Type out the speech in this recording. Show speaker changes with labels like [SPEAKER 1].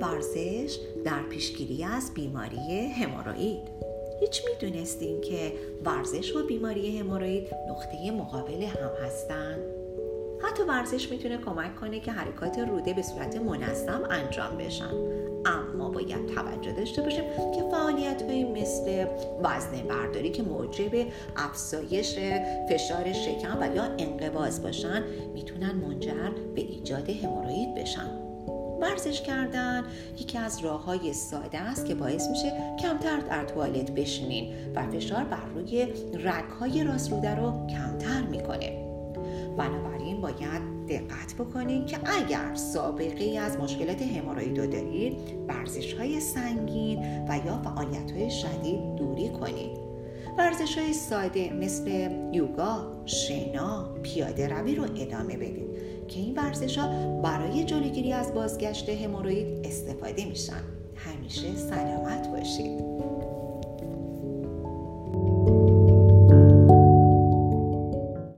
[SPEAKER 1] ورزش در پیشگیری از بیماری هموروئید. هیچ می‌دونستین که ورزش و بیماری هموروئید نقطه مقابل هم هستند حتی ورزش می‌تونه کمک کنه که حرکات روده به صورت منظم انجام بشن. اما باید توجه داشته باشیم که فعالیت های مثل وزن برداری که موجب افزایش فشار شکم و یا انقباض باشن می‌تونن منجر به ایجاد هموروئید بشن. ورزش کردن. یکی از راه های ساده است که باعث میشه کمتر در توالت بشینین و فشار بر روی رگ های راست روده رو کمتر می‌کنه. بنابراین باید دقت بکنید که اگر سابقه ای از مشکلات هموروئید رو دارید ورزش های سنگین و یا فعالیت های شدید دوری کنید ورزش های ساده مثل یوگا، شنا، پیاده روی رو ادامه بدید که این ورزش ها برای جلوگیری از بازگشت هموروئید استفاده میشن. همیشه سلامت باشید.